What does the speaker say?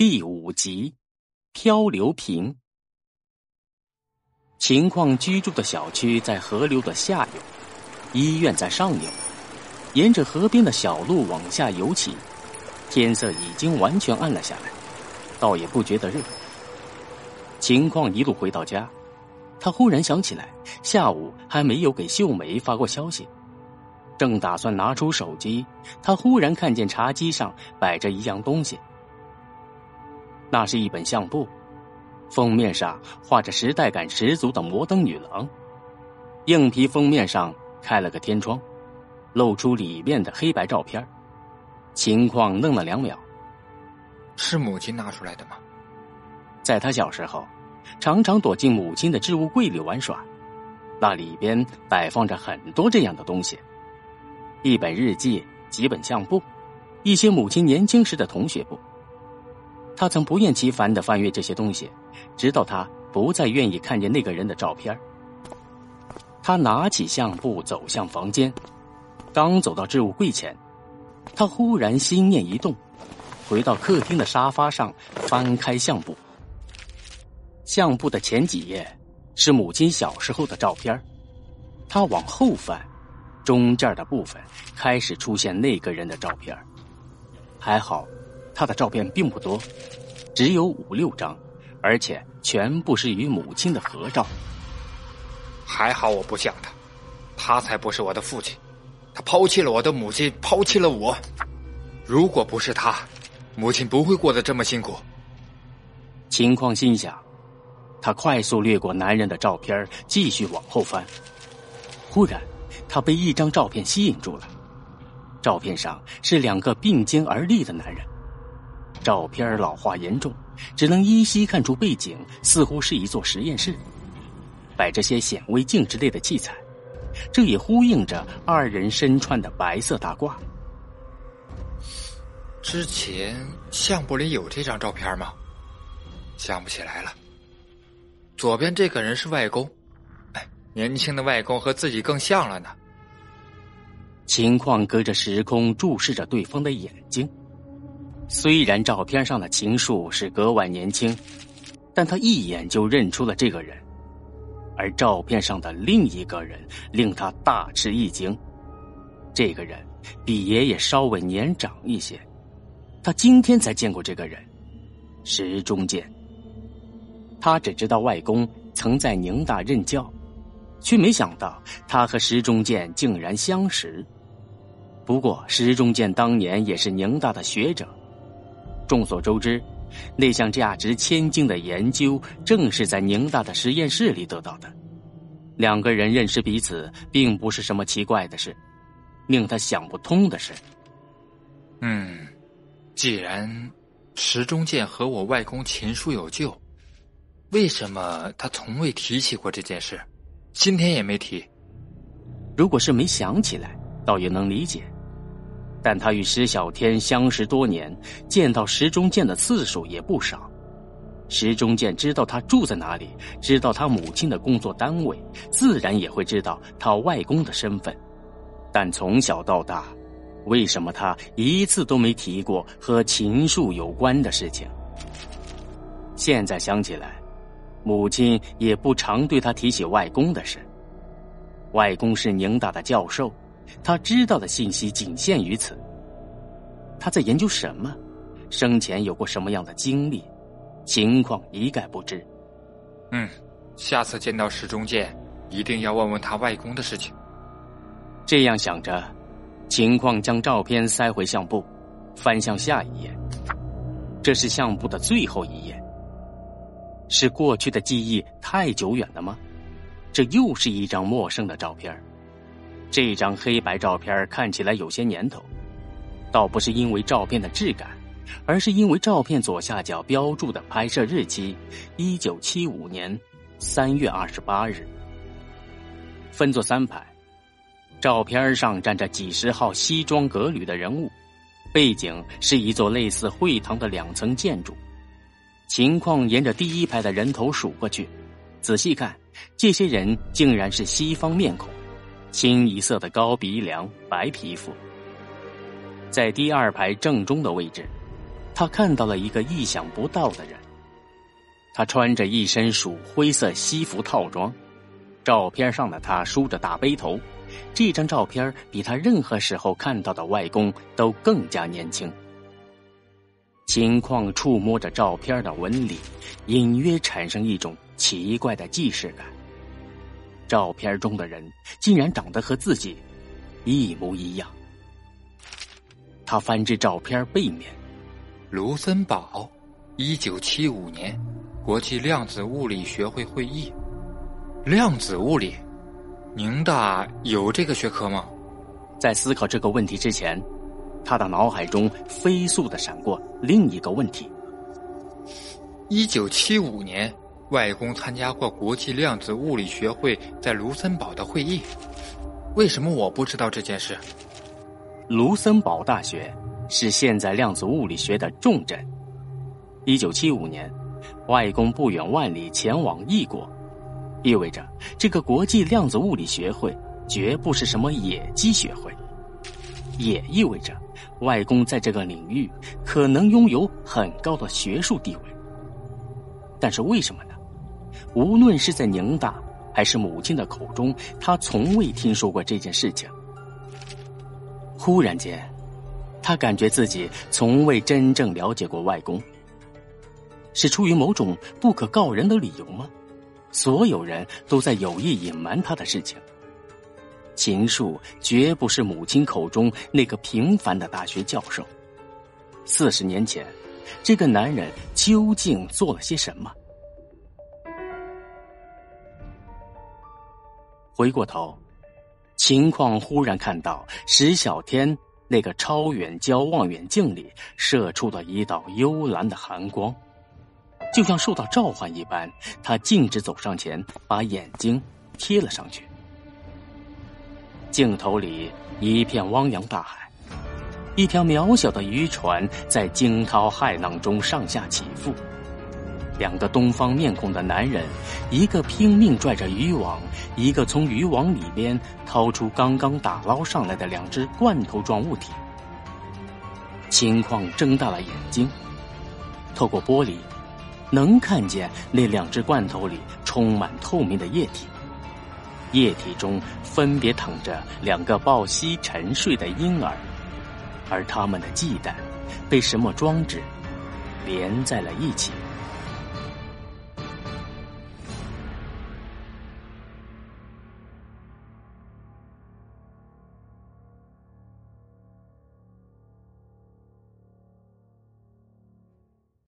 第五集，漂流瓶。秦况居住的小区在河流的下游，医院在上游。沿着河边的小路往下游起，天色已经完全暗了下来，倒也不觉得热。秦况一路回到家，他忽然想起来下午还没有给秀梅发过消息，正打算拿出手机，他忽然看见茶几上摆着一样东西。那是一本相簿，封面上画着时代感十足的摩登女郎，硬皮封面上开了个天窗，露出里面的黑白照片。秦况愣了两秒，是母亲拿出来的吗？在他小时候，常常躲进母亲的置物柜里玩耍，那里边摆放着很多这样的东西：一本日记、几本相簿，一些母亲年轻时的同学簿。他曾不厌其烦的翻阅这些东西，直到他不再愿意看见那个人的照片。他拿起相簿走向房间，刚走到置物柜前，他忽然心念一动，回到客厅的沙发上，翻开相簿。相簿的前几页是母亲小时候的照片，他往后翻，中间的部分开始出现那个人的照片，还好。他的照片并不多，只有五六张，而且全部是与母亲的合照。还好我不像他，他才不是我的父亲，他抛弃了我的母亲，抛弃了我。如果不是他，母亲不会过得这么辛苦。秦况心想，他快速掠过男人的照片，继续往后翻。忽然，他被一张照片吸引住了。照片上是两个并肩而立的男人。照片老化严重，只能依稀看出背景似乎是一座实验室，摆着些显微镜之类的器材，这也呼应着二人身穿的白色大褂。之前相簿里有这张照片吗？想不起来了。左边这个人是外公，哎，年轻的外公和自己更像了呢。情况隔着时空注视着对方的眼睛。虽然照片上的秦树是格外年轻，但他一眼就认出了这个人，而照片上的另一个人令他大吃一惊。这个人比爷爷稍微年长一些，他今天才见过这个人，石中剑。他只知道外公曾在宁大任教，却没想到他和石中剑竟然相识。不过石中剑当年也是宁大的学者。众所周知，那项价值千金的研究正是在宁大的实验室里得到的。两个人认识彼此，并不是什么奇怪的事。令他想不通的是，嗯，既然池中剑和我外公秦叔有救，为什么他从未提起过这件事？今天也没提。如果是没想起来，倒也能理解。但他与石小天相识多年，见到石中剑的次数也不少。石中剑知道他住在哪里，知道他母亲的工作单位，自然也会知道他外公的身份。但从小到大，为什么他一次都没提过和秦树有关的事情？现在想起来，母亲也不常对他提起外公的事。外公是宁大的教授。他知道的信息仅限于此。他在研究什么？生前有过什么样的经历？情况一概不知。嗯，下次见到石中剑，一定要问问他外公的事情。这样想着，情况将照片塞回相簿，翻向下一页。这是相簿的最后一页。是过去的记忆太久远了吗？这又是一张陌生的照片。这张黑白照片看起来有些年头，倒不是因为照片的质感，而是因为照片左下角标注的拍摄日期：一九七五年三月二十八日。分作三排，照片上站着几十号西装革履的人物，背景是一座类似会堂的两层建筑。情况沿着第一排的人头数过去，仔细看，这些人竟然是西方面孔。清一色的高鼻梁、白皮肤，在第二排正中的位置，他看到了一个意想不到的人。他穿着一身鼠灰色西服套装，照片上的他梳着大背头。这张照片比他任何时候看到的外公都更加年轻。情况触摸着照片的纹理，隐约产生一种奇怪的既视感。照片中的人竟然长得和自己一模一样。他翻至照片背面，卢森堡，一九七五年，国际量子物理学会会议。量子物理，宁大有这个学科吗？在思考这个问题之前。他的脑海中飞速的闪过另一个问题：一九七五年，外公参加过国际量子物理学会在卢森堡的会议，为什么我不知道这件事？卢森堡大学是现在量子物理学的重镇。一九七五年，外公不远万里前往异国，意味着这个国际量子物理学会绝不是什么野鸡学会，也意味着。外公在这个领域可能拥有很高的学术地位，但是为什么呢？无论是在宁大还是母亲的口中，他从未听说过这件事情。忽然间，他感觉自己从未真正了解过外公。是出于某种不可告人的理由吗？所有人都在有意隐瞒他的事情。秦树绝不是母亲口中那个平凡的大学教授。四十年前，这个男人究竟做了些什么？回过头，秦况忽然看到石小天那个超远焦望远镜里射出了一道幽蓝的寒光，就像受到召唤一般，他径直走上前，把眼睛贴了上去。镜头里一片汪洋大海，一条渺小的渔船在惊涛骇浪中上下起伏。两个东方面孔的男人，一个拼命拽着渔网，一个从渔网里边掏出刚刚打捞上来的两只罐头状物体。秦况睁大了眼睛，透过玻璃，能看见那两只罐头里充满透明的液体。液体中分别躺着两个抱膝沉睡的婴儿，而他们的系带被什么装置连在了一起。